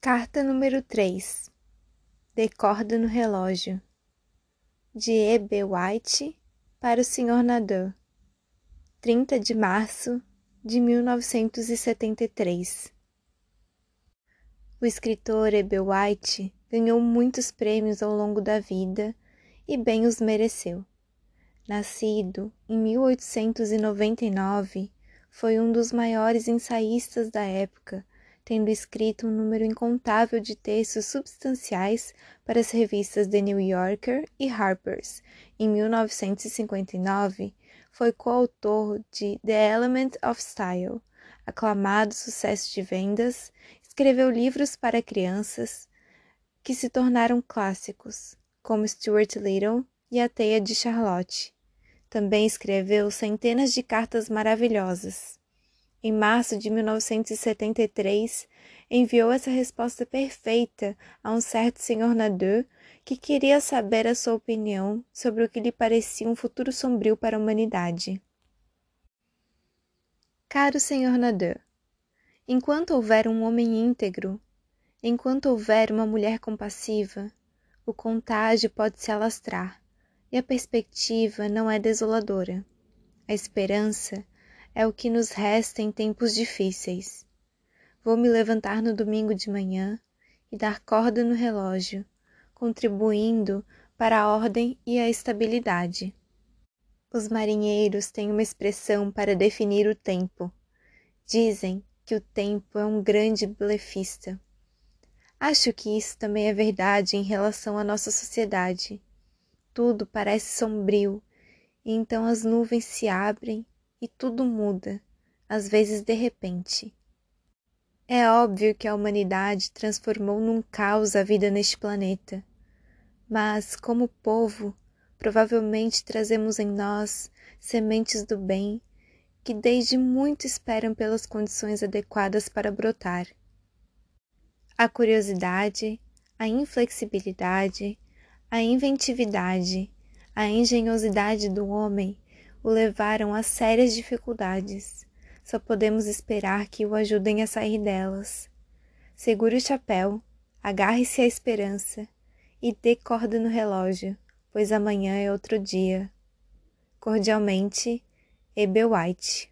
Carta número 3 De corda no relógio De E.B. White para o Sr. Nadeau 30 de março de 1973 O escritor E.B. White ganhou muitos prêmios ao longo da vida e bem os mereceu. Nascido em 1899, foi um dos maiores ensaístas da época, tendo escrito um número incontável de textos substanciais para as revistas The New Yorker e Harper's. Em 1959, foi coautor de The Element of Style, aclamado sucesso de vendas, escreveu livros para crianças que se tornaram clássicos, como Stuart Little e A Teia de Charlotte. Também escreveu centenas de cartas maravilhosas. Em março de 1973, enviou essa resposta perfeita a um certo senhor Nadeau que queria saber a sua opinião sobre o que lhe parecia um futuro sombrio para a humanidade. Caro senhor Nadeau, enquanto houver um homem íntegro, enquanto houver uma mulher compassiva, o contágio pode se alastrar e a perspectiva não é desoladora. A esperança é o que nos resta em tempos difíceis. Vou me levantar no domingo de manhã e dar corda no relógio, contribuindo para a ordem e a estabilidade. Os marinheiros têm uma expressão para definir o tempo. Dizem que o tempo é um grande blefista. Acho que isso também é verdade em relação à nossa sociedade tudo parece sombrio, e então as nuvens se abrem e tudo muda, às vezes de repente. É óbvio que a humanidade transformou num caos a vida neste planeta, mas, como povo, provavelmente trazemos em nós sementes do bem que desde muito esperam pelas condições adequadas para brotar. A curiosidade, a inflexibilidade, a inventividade, a engenhosidade do homem o levaram a sérias dificuldades. Só podemos esperar que o ajudem a sair delas. Segure o chapéu, agarre-se à esperança e dê corda no relógio, pois amanhã é outro dia. Cordialmente, E.B. White